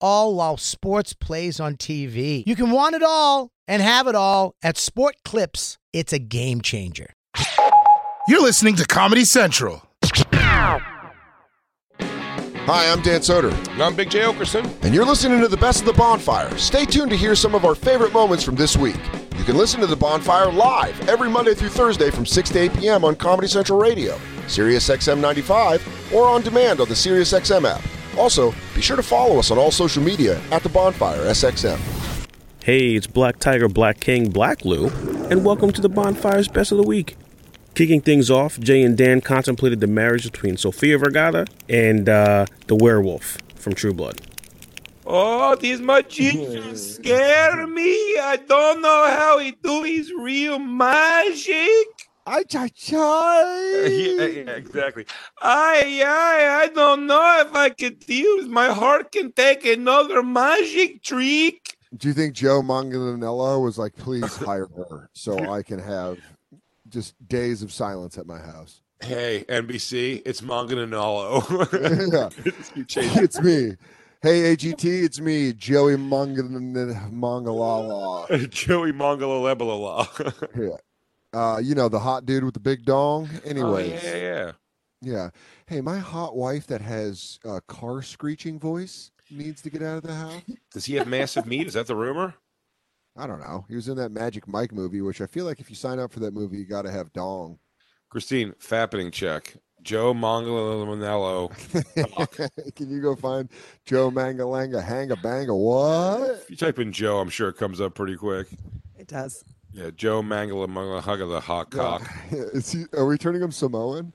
all while sports plays on TV. You can want it all and have it all at Sport Clips. It's a game changer. You're listening to Comedy Central. Hi, I'm Dan Soder. And I'm Big Jay Oakerson. And you're listening to the best of the bonfire. Stay tuned to hear some of our favorite moments from this week. You can listen to the bonfire live every Monday through Thursday from 6 to 8 p.m. on Comedy Central Radio, Sirius XM 95, or on demand on the Sirius XM app. Also, be sure to follow us on all social media at the bonfire SXM. Hey, it's Black Tiger, Black King, Black Lou, and welcome to the Bonfire's Best of the Week. Kicking things off, Jay and Dan contemplated the marriage between Sofia Vergara and uh, the werewolf from True Blood. Oh, these magicians scare me. I don't know how he do his real magic. I chai chai. yeah, yeah, exactly. I, I, I don't know if I could use my heart can take another magic trick. Do you think Joe Manganiello was like, please hire her so I can have just days of silence at my house? Hey, NBC, it's Manganiello. yeah. it's me. Hey, AGT, it's me, Joey Mangalala. Joey Mangalala. yeah. Uh, you know, the hot dude with the big dong. Anyways. Oh, yeah, yeah. Yeah. Hey, my hot wife that has a car screeching voice needs to get out of the house. Does he have massive meat? Is that the rumor? I don't know. He was in that Magic Mike movie, which I feel like if you sign up for that movie, you got to have dong. Christine, fappening check. Joe Mangalanello. Can you go find Joe Mangalanga Hanga Banga? What? If you type in Joe, I'm sure it comes up pretty quick. It does. Yeah, Joe Mangala Mangala Hugga the hot cock. Is he, are we turning him Samoan?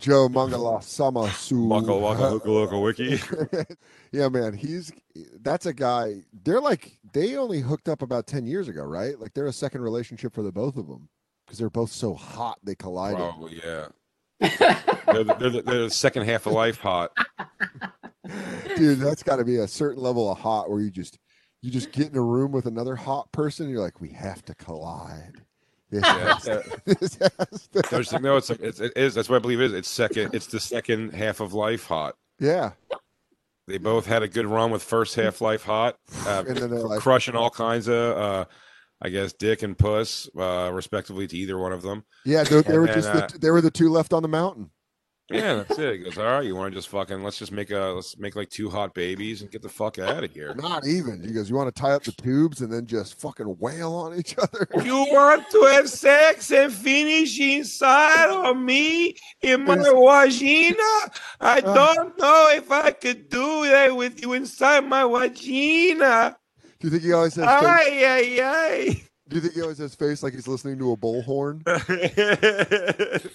Joe Mangala Sama Su. Waka Waka Hooka Wiki. yeah, man, he's that's a guy. They're like they only hooked up about ten years ago, right? Like they're a second relationship for the both of them because they're both so hot they collided. Probably, yeah. they're, the, they're, the, they're, the, second half of life hot. Dude, that's got to be a certain level of hot where you just you just get in a room with another hot person. you're like, we have to collide. This yeah, has, no, it's, it's it is. That's what I believe it is. It's second. It's the second half of life hot. Yeah. They both had a good run with first half life hot, uh, and then like, crushing all kinds of. Uh, I guess Dick and Puss, uh, respectively, to either one of them. Yeah, they, they were then, just the, they were the two left on the mountain. Yeah, that's it. He goes, all right, you want to just fucking let's just make a let's make like two hot babies and get the fuck out of here. Not even. He goes, you want to tie up the tubes and then just fucking wail on each other. You want to have sex and finish inside of me in my vagina? I uh. don't know if I could do that with you inside my vagina. Do you think he always says? Ay, ay, ay. Do you think he always has face like he's listening to a bullhorn?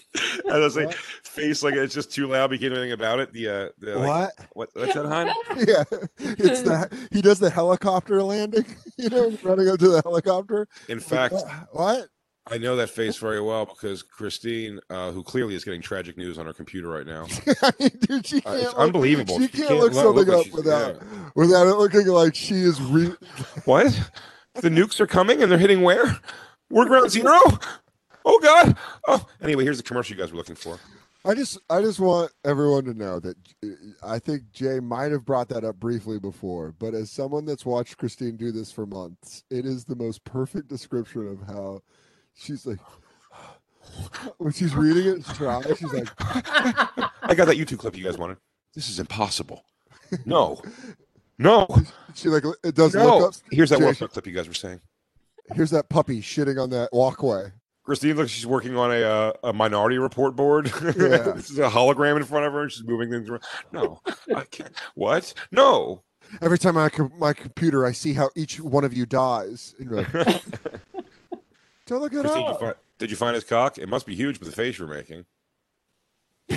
I was like, face like it's just too loud. We can't do anything about it. The, uh, the what? Like, what? What's that, hon? yeah, it's that he does the helicopter landing. You know, running up to the helicopter. In fact, what? I know that face very well because Christine, uh, who clearly is getting tragic news on her computer right now. Dude, she Uh, can't it's look- unbelievable. She She can't, can't look look- something look up like without she's- without it looking like she is re- What? The nukes are coming and they're hitting where? We're ground zero. Oh God. Oh, anyway, here's the commercial you guys were looking for. I just I just want everyone to know that uh, I think Jay might have brought that up briefly before, but as someone that's watched Christine do this for months, it is the most perfect description of how she's like when she's reading it, she's like I got that YouTube clip you guys wanted. This is impossible. No. No. she like it does No. look up. Here's that Jay, clip you guys were saying. Here's that puppy shitting on that walkway. Christine looks she's working on a uh, a minority report board. Yeah. this is a hologram in front of her and she's moving things around. No. I can't. What? No. Every time I com- my computer, I see how each one of you dies. Like, Don't look it Christine, did you, find, did you find his cock? It must be huge with the face you're making.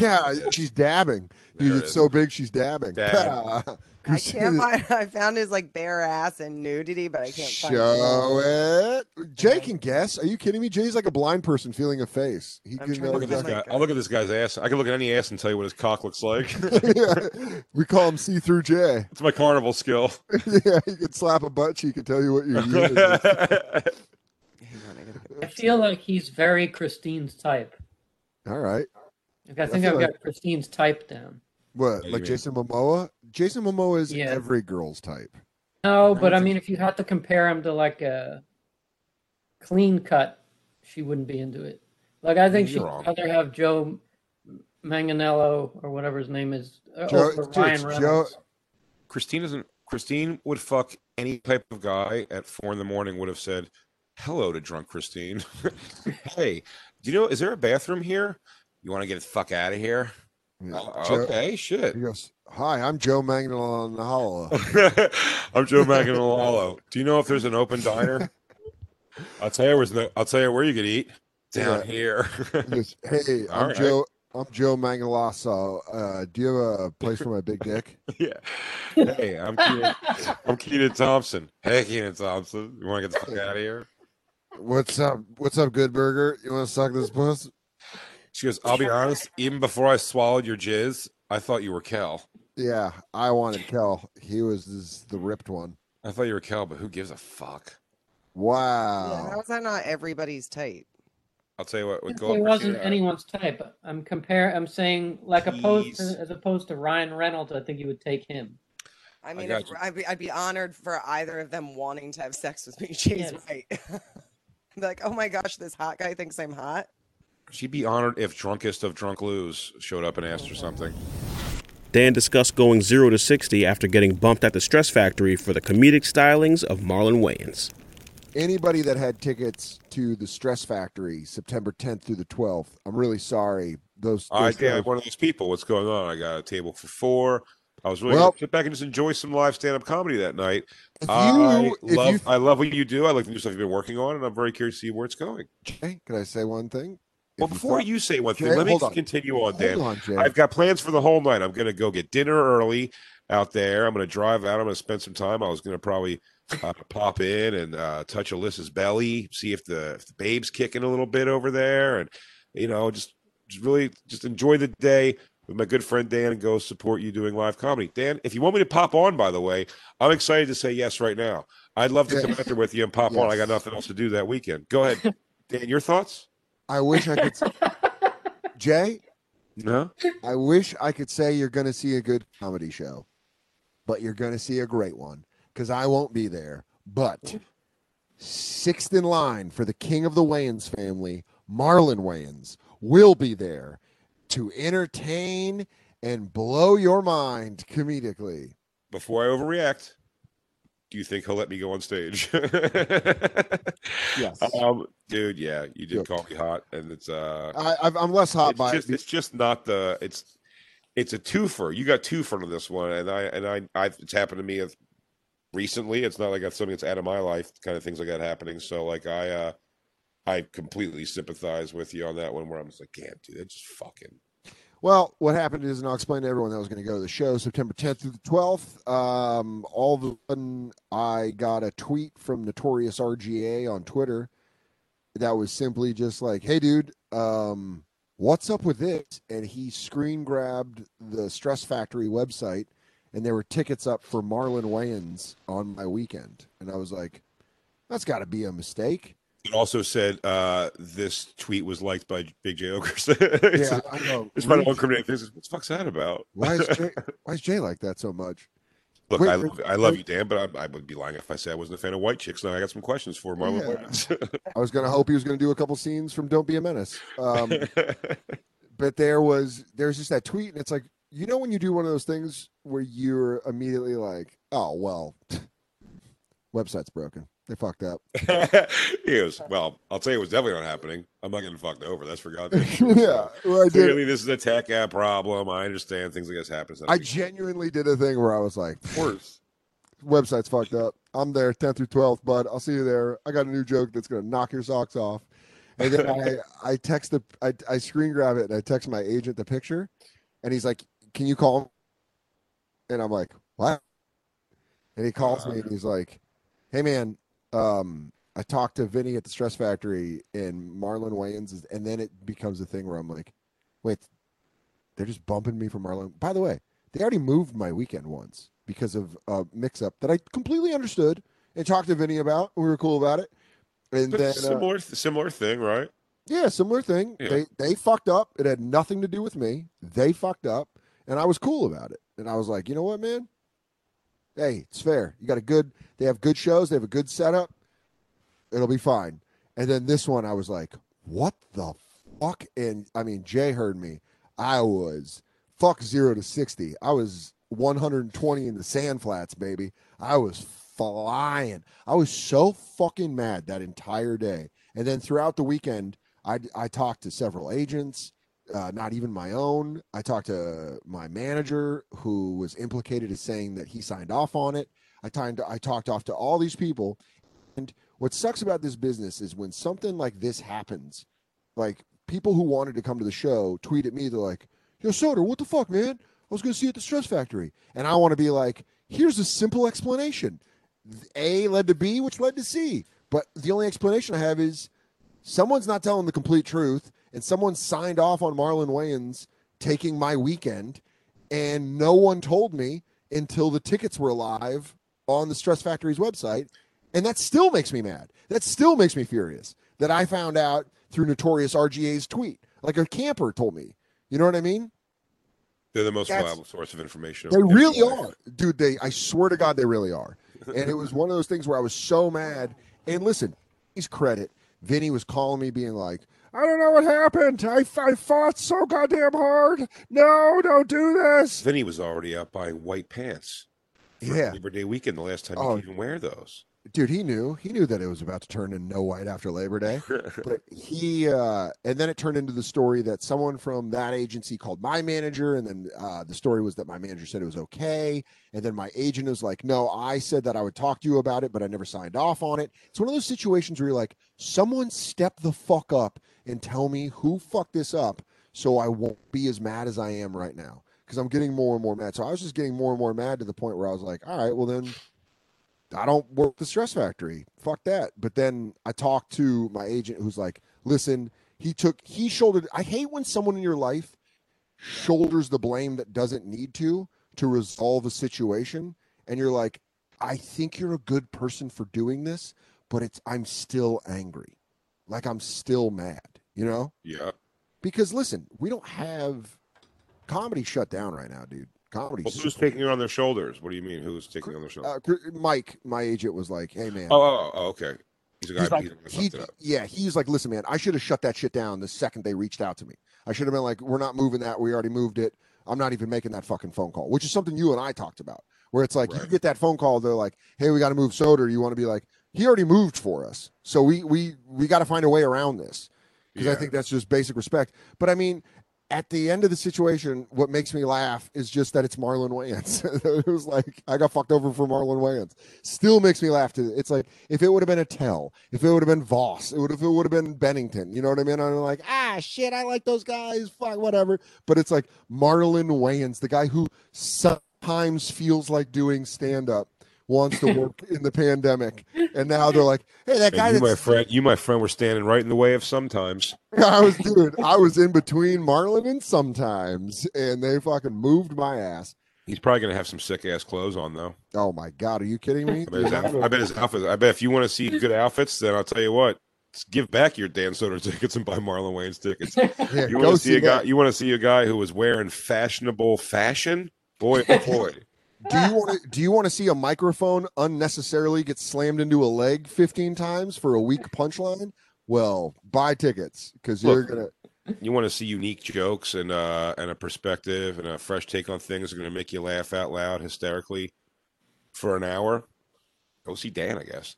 Yeah, she's dabbing. Dude, it it's is. so big, she's dabbing. Dab. I can't find. I found his like bare ass and nudity, but I can't find. Show it. it. Jay can guess. Are you kidding me? Jay's like a blind person feeling a face. He I'm can trying know to Look at this guy. I'll look at this guy's ass. I can look at any ass and tell you what his cock looks like. Yeah. we call him see through Jay. it's my carnival skill. yeah, he can slap a butt cheek and tell you what you're. is. Hang on, I gotta get I feel like he's very Christine's type. All right. Like, I I think feel I've like- got Christine's type down. What, you like? Jason Momoa? Jason Momoa is Yeah. every girl's type. No, but I mean, if you had to compare him to like a clean cut, she wouldn't be into it. Like I think You're she'd wrong. rather have Joe Manganello or whatever his name is uh, Joe- over dude, Ryan Joe- Reynolds. Christine doesn't. Christine would fuck any type of guy at four in the morning. Would have said hello to drunk Christine. hey, do you know? Is there a bathroom here? You want to get the fuck out of here? Yeah. Uh, Joe- okay, shit. He goes, Hi, I'm Joe Magnalanala. I'm Joe Maganalalo. Do you know if there's an open diner? I'll tell you where's no. I'll tell you where you could eat down Yeah. here. He goes, hey, I'm right. Joe. I'm Joe Mangalasa. Uh, do you have a place for my big dick? yeah. Hey, I'm Keenan. I'm Kenan Thompson. Hey, Kenan Thompson. You want to get the fuck out of here? What's up? What's up, Good Burger? You want to suck this puss? She goes, I'll be honest, even before I swallowed your jizz, I thought you were Kel. Yeah, I wanted Kel. He was this, the ripped one. I thought you were Kel, but who gives a fuck? Yeah, Wow. how is that not everybody's type? I'll tell you what. It Go up, wasn't Christina. anyone's type. I'm compare. I'm saying like opposed to, as opposed to Ryan Reynolds. I think you would take him. I mean, got if. I'd, be, I'd be honored for either of them wanting to have sex with me. She's Yes. right. Be like, oh my gosh, this hot guy thinks I'm hot. She'd be honored if drunkest of drunk Lou's showed up and asked her something. Dan discussed going 0 to 60 after getting bumped at the Stress Factory for the comedic stylings of Marlon Wayans. Anybody that had tickets to the Stress Factory September 10th through the 12th, I'm really sorry. Those, I those think I'm shows- one of those people. What's going on? I got a table for four. I was really Well- gonna sit back and just enjoy some live stand-up comedy that night. if I love you, I love what you do. I like the new stuff you've been working on, and I'm very curious to see where it's going. Jay, can I say one thing? Well, before you say one thing, Jay, let me on. continue on, Dan. on, I've got plans for the whole night. I'm going to go get dinner early out there. I'm going to drive out. I'm going to spend some time. I was going to probably uh, pop in and uh, touch Alyssa's belly, see if the if the babe's kicking a little bit over there, and you know, just just really just enjoy the day with my good friend Dan and go support you doing live comedy. Dan, if you want me to pop on, by the way, I'm excited to say yes right now. I'd love to Yeah. come out there with you and pop on. I got nothing else to do that weekend. Go ahead, Dan. Your thoughts? I wish I could. Jay, No. I wish I could say you're going to see a good comedy show, but you're going to see a great one because I won't be there. But sixth in line for the king of the Wayans family, Marlon Wayans, will be there to entertain and blow your mind comedically. before I overreact, do you think he'll let me go on stage? Yes. Um, dude, yeah, you did Yep. call me hot, and it's uh, I, I've- I'm less hot it's by just, it. it's just not the it's it's a twofer. You got two front of this one, and I and I I it's happened to me recently. It's not like that's something that's out of my life, kind of things like that happening. So like I uh I completely sympathize with you on that one, where I'm just like, damn, dude, that's just fucking. Well, what happened is, and I'll explain to everyone that was going to go to the show September 10th through the 12th. Um, all of a sudden, I got a tweet from Notorious RGA on Twitter that was simply just like, "Hey, dude, um, what's up with this?" And he screen grabbed the Stress Factory website, and there were tickets up for Marlon Wayans on my weekend, and I was like, "That's got to be a mistake." It also said uh this tweet was liked by Big J Ogres. Yeah, I know. It's one criminal things. What the fuck's that about? Why is Jay, why is Jay like that so much? Look, Wait, I wait, love, I love wait. you, Dan, but I, I would be lying if I said I wasn't a fan of white chicks. Now I got some questions for Marlon Yeah. I was going to hope he was going to do a couple scenes from Don't Be a Menace. Um, but there was there's just that tweet, and it's like you know when you do one of those things where you're immediately like, oh well, website's broken. They fucked up. he goes, well, I'll tell you what's definitely not happening. I'm not getting fucked over. That's for God's sake. yeah, well. Clearly, this is a tech app problem. I understand things like this happen. It's not a I genuinely did a thing where I was like, Of course. website's fucked up. I'm there 10th through 12th, bud. I'll see you there. I got a new joke that's going to knock your socks off. And then I I text the I I screen grab it and I text my agent the picture, and he's like, "Can you call?" him?" And I'm like, "What?" And he calls me and uh-huh. he's like, "Hey man, um, I talked to Vinny at the Stress Factory and Marlon Wayans, is, and then it becomes a thing where I'm like, wait, they're just bumping me for Marlon. By the way, they already moved my weekend once because of a mix-up that I completely understood and talked to Vinny about. We were cool about it, and But then uh, similar, similar thing, right? yeah, similar thing. Yeah. They they fucked up. It had nothing to do with me. They fucked up, and I was cool about it. And I was like, you know what, man? Hey, it's fair. You got a good. They have good shows. They have a good setup. It'll be fine. And then this one, I was like, what the fuck? And I mean, Jay heard me. I was fuck zero to sixty. I was 120 in the sand flats, baby. I was flying. I was so fucking mad that entire day. And then throughout the weekend, I, I talked to several agents, uh, not even my own. I talked to my manager who was implicated as saying that he signed off on it. I, timed, I talked off to all these people. And what sucks about this business is when something like this happens, like people who wanted to come to the show tweet at me, they're like, Yo, Soder, what the fuck, man? I was going to see you at the Stress Factory. And I want to be like, here's a simple explanation. A led to B, which led to C. But the only explanation I have is someone's not telling the complete truth, and someone signed off on Marlon Wayans taking my weekend, and no one told me until the tickets were live on the Stress Factory's website. And that still makes me mad. That still makes me furious that I found out through Notorious RGA's tweet. Like a camper told me. You know what I mean? They're the most That's- reliable source of information. They really life. are, dude. They, I swear to God, they really are. And it was one of those things where I was so mad. And listen, he's credit. Vinny was calling me, being like, "I don't know what happened. I, I fought so goddamn hard. No, don't do this." Vinny was already out buying white pants. Yeah. Labor Day weekend, the last time Oh. you even wear those. Dude he knew. He knew that it was about to turn into no white after labor day. But he uh and then it turned into the story that someone from that agency called my manager and then uh the story was that my manager said it was okay. And then my agent was like no i said that i would talk to you about it but i never signed off on it. It's one of those situations where you're like someone step the fuck up and tell me who fucked this up so i won't be as mad as i am right now. Because i'm getting more and more mad. So i was just getting more and more mad to the point where i was like all right well then I don't work the stress factory. Fuck that. But then I talked to my agent who's like, listen, he took, he shouldered. I hate when someone in your life shoulders the blame that doesn't need to to resolve a situation. And you're like, I think you're a good person for doing this, but it's, I'm still angry. Like I'm still mad, you know? Yeah. Because listen, we don't have comedy shut down right now, dude. Comedy. Well, who's taking it on their shoulders? What do you mean? Who's taking it on their shoulders? uh, Mike, my agent was like, "Hey man, oh, oh, oh, okay. He's a guy. He's like, he's the one that he, it up. yeah, he's like, listen, man, I should have shut that shit down the second they reached out to me. I should have been like, we're not moving that. We already moved it. I'm not even making that fucking phone call, which is something you and I talked about, where it's like you get that phone call, they're like, hey, we got to move Soder. You want to be like, he already moved for us, so we we we got to find a way around this because I think that's just basic respect. But I mean. At the end of the situation, what makes me laugh is just that it's Marlon Wayans. it was like I got fucked over for Marlon Wayans. Still makes me laugh. To it's like if it would have been Attell, if it would have been Vos, it would if it would have been Bennington. You know what I mean? I'm like, ah, shit, I like those guys. Fuck, whatever. But it's like Marlon Wayans, the guy who sometimes feels like doing stand up, wants to work in the pandemic, and now they're like, hey, that guy. And you, my friend, you, my friend, were standing right in the way of sometimes. I was dude, I was in between Marlon and sometimes, and they fucking moved my ass. He's probably gonna have some sick ass clothes on though. Oh my god, are you kidding me? I bet, his outfit, I bet his outfit. I bet if you want to see good outfits, then I'll tell you what. Give back your Dan Soder tickets and buy Marlon Wayans' tickets. Yeah, You want to see a guy? that. You want to see a guy who was wearing fashionable fashion? Boy, oh boy. Do you want to? Do you want to see a microphone unnecessarily get slammed into a leg fifteen times for a weak punchline? Well, buy tickets because you're Look, gonna. You want to see unique jokes and uh and a perspective and a fresh take on things that are going to make you laugh out loud hysterically for an hour. Go see Dan, I guess.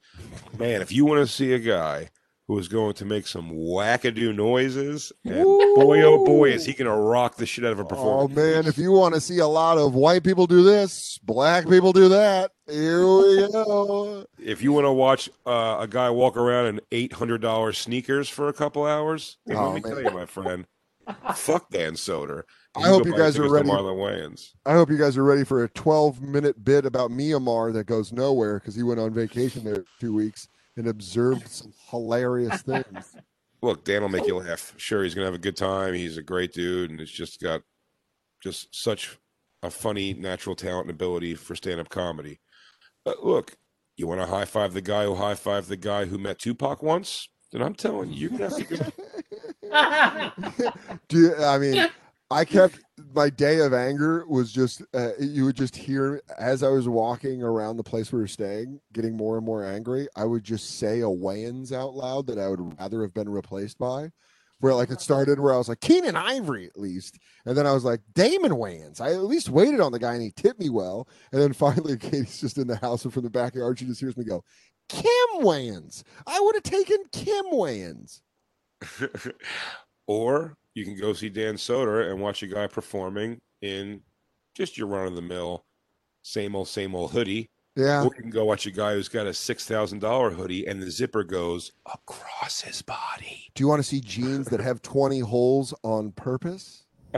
Man, if you want to see a guy who is going to make some wackadoo noises. And boy, oh boy, is he going to rock the shit out of a performance. Oh man, if you want to see a lot of white people do this, black people do that. Here we go. If you want to watch uh, a guy walk around in eight hundred dollars sneakers for a couple hours, Oh, let me man. tell you, my friend, fuck Dan Soder. I hope you guys are ready. Marlon Wayans. I hope you guys are ready for a 12 minute bit about Myanmar that goes nowhere because he went on vacation there two weeks and observed some hilarious things. Look, Dan will make you oh. laugh. Sure, he's gonna have a good time. He's a great dude, and it's just got just such a funny natural talent and ability for stand-up comedy. But look, you want to high five the guy who high fived the guy who met Tupac once? Then I'm telling you, you're gonna have to go. Do you, I mean, I kept my day of anger was just uh, you would just hear as I was walking around the place we were staying, getting more and more angry. I would just say a Wayans out loud that I would rather have been replaced by. Where like it started where I was like Keenen Ivory at least, and then I was like Damon Wayans. I at least waited on the guy and he tipped me well. And then finally, Katie's just in the house and from the backyard, she just hears me go, "Kim Wayans." I would have taken Kim Wayans. or you can go see Dan Soder and watch a guy performing in just your run of the mill, same old, same old hoodie. Yeah. Or you can go watch a guy who's got a six thousand dollar hoodie and the zipper goes across his body. Do you want to see jeans that have 20 holes on purpose?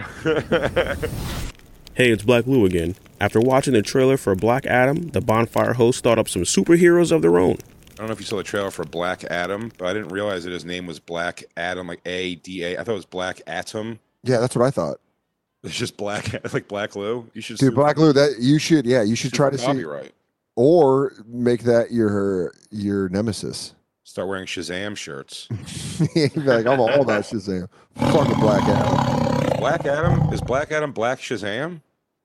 Hey, it's Black Lou again. After watching the trailer for Black Adam, the Bonfire host thought up some superheroes of their own. I don't know if you saw the trailer for Black Adam, but I didn't realize that his name was Black Adam, like A D A. I thought it was Black Atom. Yeah, that's what I thought. It's just Black, like Black Lou. You should Dude, Black for- Lou, that you should, yeah, you should try for to see, copyright. or make that your your nemesis. Start wearing Shazam shirts. Be like, I'm all about Shazam. Fucking Black Adam. Black Adam is Black Adam Black Shazam?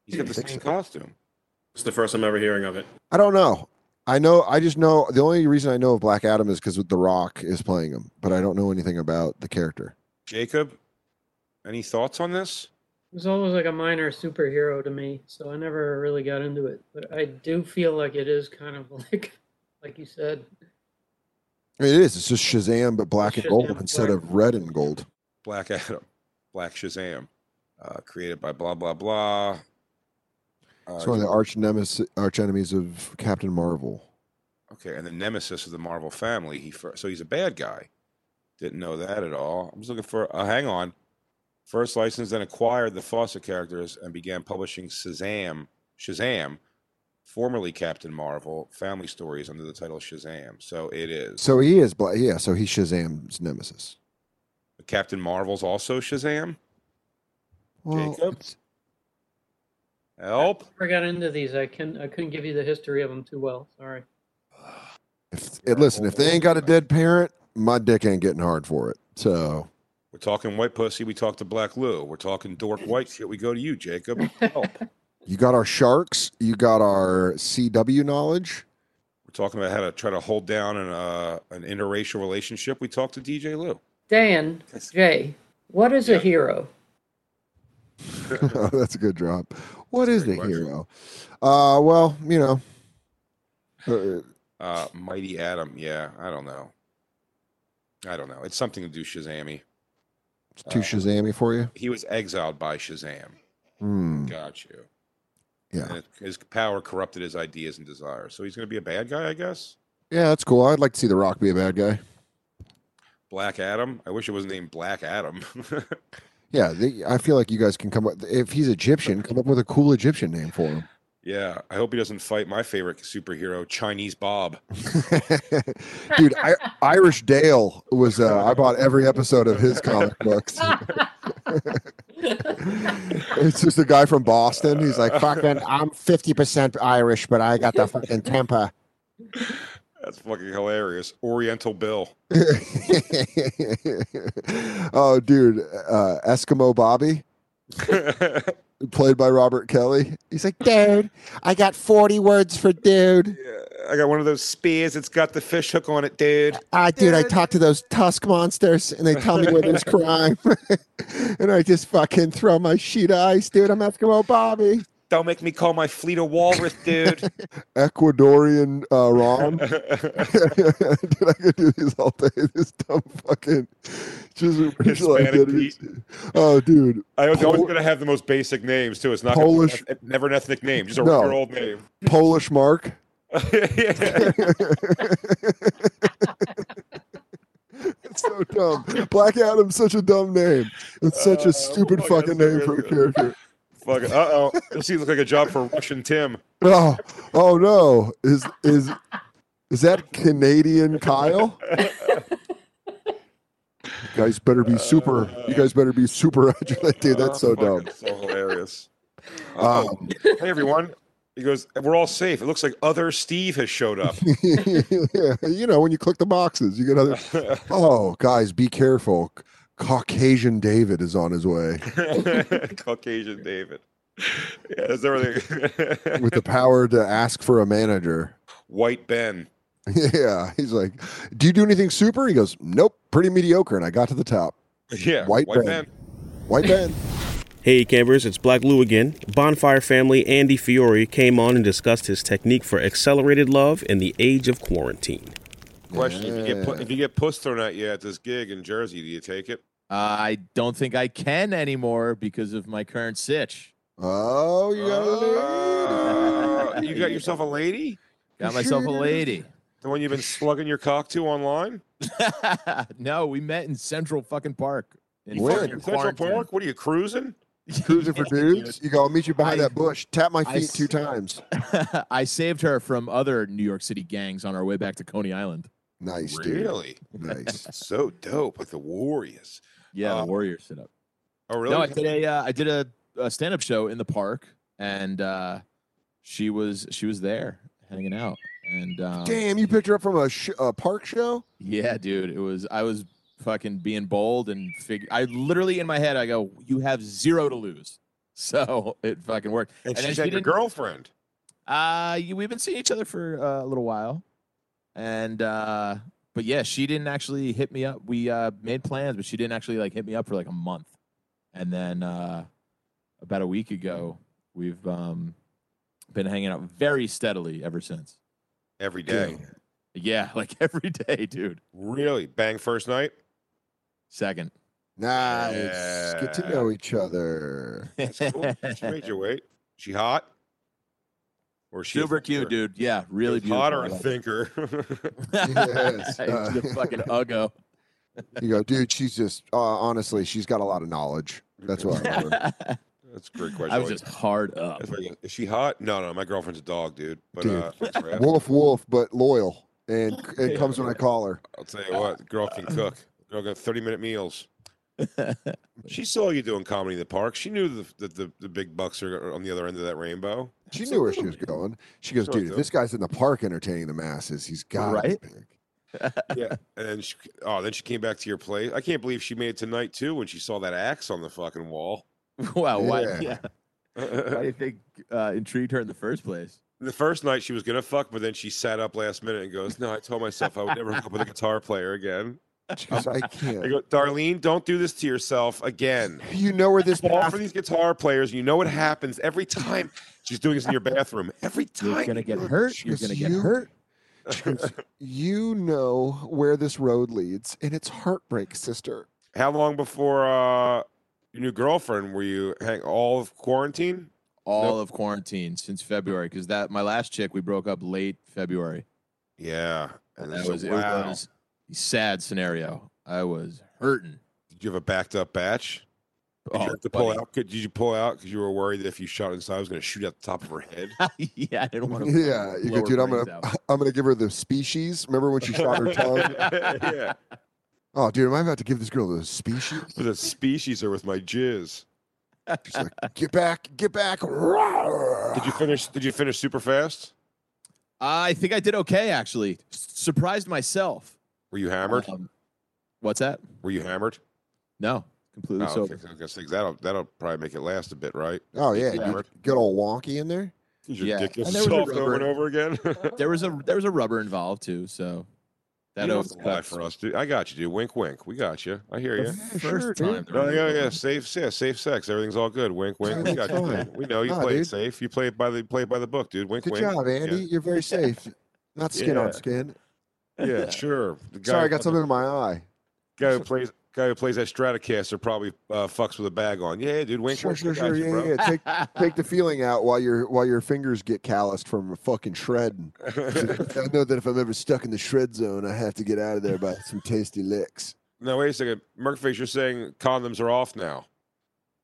He's got the same costume. It's the first I'm ever hearing of it. I don't know. I know. I just know the only reason I know of Black Adam is because The Rock is playing him, but I don't know anything about the character. Jacob, any thoughts on this? It was always like a minor superhero to me, so I never really got into it. But I do feel like it is kind of like, like you said, it is. It's just Shazam, but black and gold Shazam, instead black. of red and gold. Black Adam, Black Shazam, uh, created by blah blah blah. Uh, It's one of the arch nemesis, arch enemies of Captain Marvel. Okay, and the nemesis of the Marvel family. He fir- so he's a bad guy. Didn't know that at all. I'm just looking for. Uh, hang on. First licensed, then acquired the Fawcett characters and began publishing Shazam, Shazam, formerly Captain Marvel, family stories under the title Shazam. So it is. So he is black. Yeah, so he's Shazam's nemesis. Captain Marvel's also Shazam. Well, Jacob? Help. I got into these. I can I couldn't give you the history of them too well. Sorry. If, listen, if they ain't got a dead parent, my dick ain't getting hard for it. So We're talking white pussy. We talk to Black Lou. We're talking dork white shit. We go to you, Jacob. Help. you got our sharks, you got our CW knowledge. We're talking about how to try to hold down an uh, an interracial relationship. We talk to DJ Lou. Dan, Jay, what is a hero? Oh, That's a good drop. What is Great the question. hero? Uh, well, you know, uh, Uh, Mighty Adam. Yeah, I don't know. I don't know. It's something to do Shazammy. it's too Shazammy for you. He was exiled by Shazam. Hmm. Got you. Yeah, it- his power corrupted his ideas and desires. So he's going to be a bad guy, I guess. yeah, that's cool. I'd like to see The Rock be a bad guy. Black Adam. I wish it was named Black Adam. Yeah, they, I feel like you guys can come up. If he's Egyptian, come up with a cool Egyptian name for him. yeah. I hope he doesn't fight my favorite superhero, Chinese Bob. Dude, I, Irish Dale was. Uh, I bought every episode of his comic books. it's just a guy from Boston. He's like, "Fucking, I'm fifty percent Irish, but I got the fucking temper." That's fucking hilarious. Oriental Bill. oh, dude, uh, Eskimo Bobby, played by Robert Kelly. He's like, "Dude, I got forty words for dude." I got one of those spears. It's got the fish hook on it, dude. Ah, dude, I talk to those tusk monsters and they tell me where there's crime. and I just fucking throw my sheet of ice, dude. I'm Eskimo Bobby. Don't make me call my fleet a walrus, dude. Ecuadorian uh, Rom. Dude, I could do these all day. This dumb fucking just Hispanic like, Pete. oh, dude. I was always going to have the most basic names too. It's not Polish- Gonna, never an ethnic name, just a No. regular old name. Polish Mark. it's so dumb. Black Adam's such a dumb name. It's such Uh, a stupid oh my God, fucking that's name for a good. character. Fucking uh oh. This seems like a job for Russian Tim. Oh, oh no. Is is is that Canadian Kyle? You guys better be super. You guys better be super. Dude, that's so dumb. So hilarious. Um, hey everyone. He goes, we're all safe. It looks like other Steve has showed up. yeah, you know, when you click the boxes, you get other. Oh, guys, be careful. Caucasian David is on his way Caucasian David. Yeah, that's everything. with the power to ask for a manager. White Ben. Yeah, he's like, "Do you do anything super?" He goes, "Nope, pretty mediocre." And I got to the top. Yeah, White White, Ben. Ben. White Ben. Hey campers, it's Black Lou again. Bonfire family Andy Fiori came on and discussed his technique for accelerated love in the age of quarantine. Question: If you get pu- if you get puss thrown at you at this gig in Jersey, do you take it? I don't think I can anymore because of my current sitch. Oh, you got Uh, you got yourself a lady? Got myself a lady. The one you've been slugging your cock to online? no, we met in Central fucking Park. In Where? fucking Central quarantine. Park? What are you cruising? cruising for dudes. You go, I'll meet you behind I- that bush. Tap my feet s- two times. I saved her from other New York City gangs on our way back to Coney Island. Nice, dude. Really? Nice. So dope, like the Warriors. Yeah, Uh, the Warrior sit up. Oh, really? No, I did a uh, I did a, a stand up show in the park, and uh, she was she was there hanging out, and um, Damn, you picked her up from a, sh- a park show. yeah, dude, it was I was fucking being bold and figure. I literally in my head I go, you have zero to lose, so it fucking worked. and then she's she at your didn't- girlfriend. Uh, you- we've been seeing each other for uh, a little while, and uh, but yeah, she didn't actually hit me up. We uh made plans, but she didn't actually like hit me up for like a month, and then uh, about a week ago, we've um been hanging out very steadily ever since. Every day. Yeah, like every day, dude. Really? Bang first night? Second. Nice. Get to know each other. That's cool. she made your weight. She hot? Or she a Super cute, dude. Yeah, really beautiful. Hot or I a love it. thinker? Yes, uh, She's a fucking uggo. You go, dude. She's just uh, honestly, she's got a lot of knowledge. That's what I love her. That's a great question. I was just hard up. That's Is she hot? No, no. My girlfriend's a dog, dude. But Dude. uh, thanks for asking. Wolf, wolf, but loyal, and it comes when I call her. I'll tell you what, girl can cook. Girl got thirty minute meals. She saw you doing comedy in the park. She knew the the, the, the big bucks are on the other end of that rainbow. She knew where she was going. She goes, Sure, dude, if this guy's in the park entertaining the masses, he's got Right? big. Yeah, and then she, oh, then she came back to your place. I can't believe she made it tonight too when she saw that axe on the fucking wall. wow, why? Yeah. Yeah. Why do you think uh, intrigued her in the first place? The first night she was gonna fuck, but then she sat up last minute and goes, "No, I told myself I would never hook up with a guitar player again." She I I can't. go, Darlene, don't do this to yourself again. You know where this Fall path for these guitar players. You know what happens every time. She's doing this in your bathroom. Every time You're gonna get hurt. You're gonna get "You- hurt. You know where this road leads, and it's heartbreak, sister. How long before uh, your new girlfriend were you hang all of quarantine? All of quarantine since February, because that my last chick we broke up late February. Yeah, And and that so- was wow. it was a sad scenario. I was hurting. Did you have a backed up batch? Did Oh, you have to pull out? Did you pull out because you were worried that if you shot inside, I was going to shoot out the top of her head? yeah, I didn't want to. Yeah, you go, dude. I'm gonna, I'm gonna give her the species. Remember when she shot her tongue? yeah, Oh, dude, am I about to give this girl the species? with a species or with my jizz. She's like, get back, get back. Did you finish? Did you finish super fast? I think I did okay actually. Surprised myself. Were you hammered? Um, what's that? Were you hammered? No, completely Oh, sober. okay. I guess that'll that'll probably make it last a bit, right? Oh yeah, Yeah. you get all wonky in there. Your Yeah, dick and is there was a soft over rubber- and over again. There was a there was a rubber involved too, so That you don't always have to lie cuts. for us, dude. I got you, dude. Wink, wink. We got you. I hear you. First time. No, yeah, yeah. Safe, yeah, safe sex. Everything's all good. Wink, wink. We got you. Dude. We know you Nah, play it safe. You play it by the play it by the book, dude. Wink, Good wink. Good job, Andy. You're very safe. Not skin Yeah. on skin. Yeah, yeah sure. The guy Sorry, I got something in my eye. Guy who plays guy who plays that Stratocaster probably uh, fucks with a bag on. Yeah, dude. Wink, Sure, wink. sure, sure. Yeah, bro. yeah. Take take the feeling out while your while your fingers get calloused from a fucking shredding. I know that if I'm ever stuck in the shred zone, I have to get out of there by some tasty licks. Now wait a second, Merkface. You're saying condoms are off now,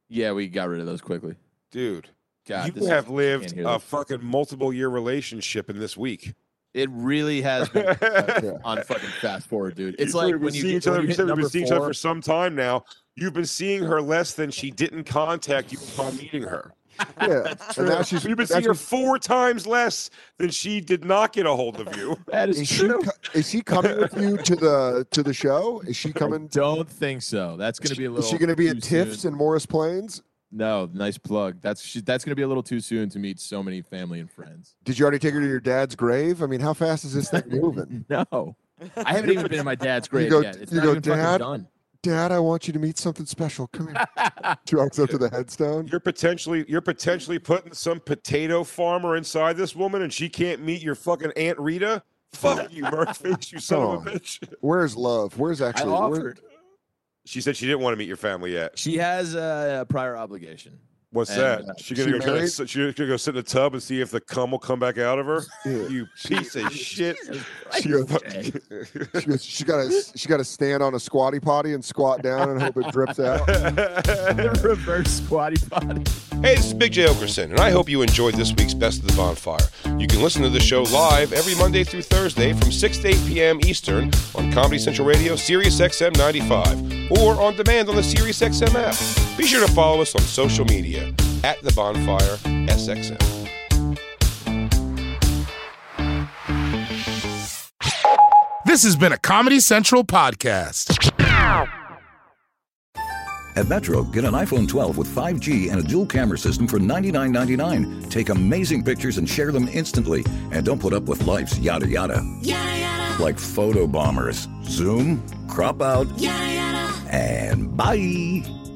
Yeah, we got rid of those quickly. dude. God, you have is- lived a fucking multiple year relationship in this week. It really has been on fucking fast forward, dude. It's You've like when you seeing get each other. when you You hit said we've been seeing each other for some time now. You've been seeing her less than she didn't contact you upon meeting her. Yeah, and now she's You've been seeing her four times less than she did not get a hold of you. That is Is true. co- is she coming with you to the to the show? Is she coming? Don't think so. That's going to be a little. Is she going to be too at Tiff's soon. in Morris Plains? No, nice plug. That's she, that's going to be a little too soon to meet so many family and friends. Did you already take her to your dad's grave? I mean, how fast is this thing moving? No, I haven't even been in my dad's grave go- yet. It's you not go, even "Dad?" done. Dad, I want you to meet something special. Come here. She walks up to the headstone. You're potentially you're potentially putting some potato farmer inside this woman, and she can't meet your fucking Aunt Rita. Fuck you, Murkface, you son of a Oh. bitch. Where's love? Where's I actually? where- offered. She said she didn't want to meet your family yet. She has a prior obligation. What's And, that? uh, she gonna she go, married? sit- she gonna go sit in the tub and see if the cum will come back out of her? Yeah. You piece of shit. She goes, she goes, she got to she got to stand on a squatty potty and squat down and hope it drips out. Reverse squatty potty. Hey, this is Big Jay Oakerson, and I hope you enjoyed this week's Best of the Bonfire. You can listen to the show live every Monday through Thursday from 6 to 8 p.m. Eastern on Comedy Central Radio, Sirius XM 95, or on demand on the Sirius XM app. Be sure to follow us on social media at The Bonfire SXM. This has been a Comedy Central podcast. At Metro, get an iPhone 12 with 5G and a dual camera system for $99.99. Take amazing pictures and share them instantly. And don't put up with life's yada yada. Yada yada, Like photo bombers. Zoom, crop out, yada yada. and bye.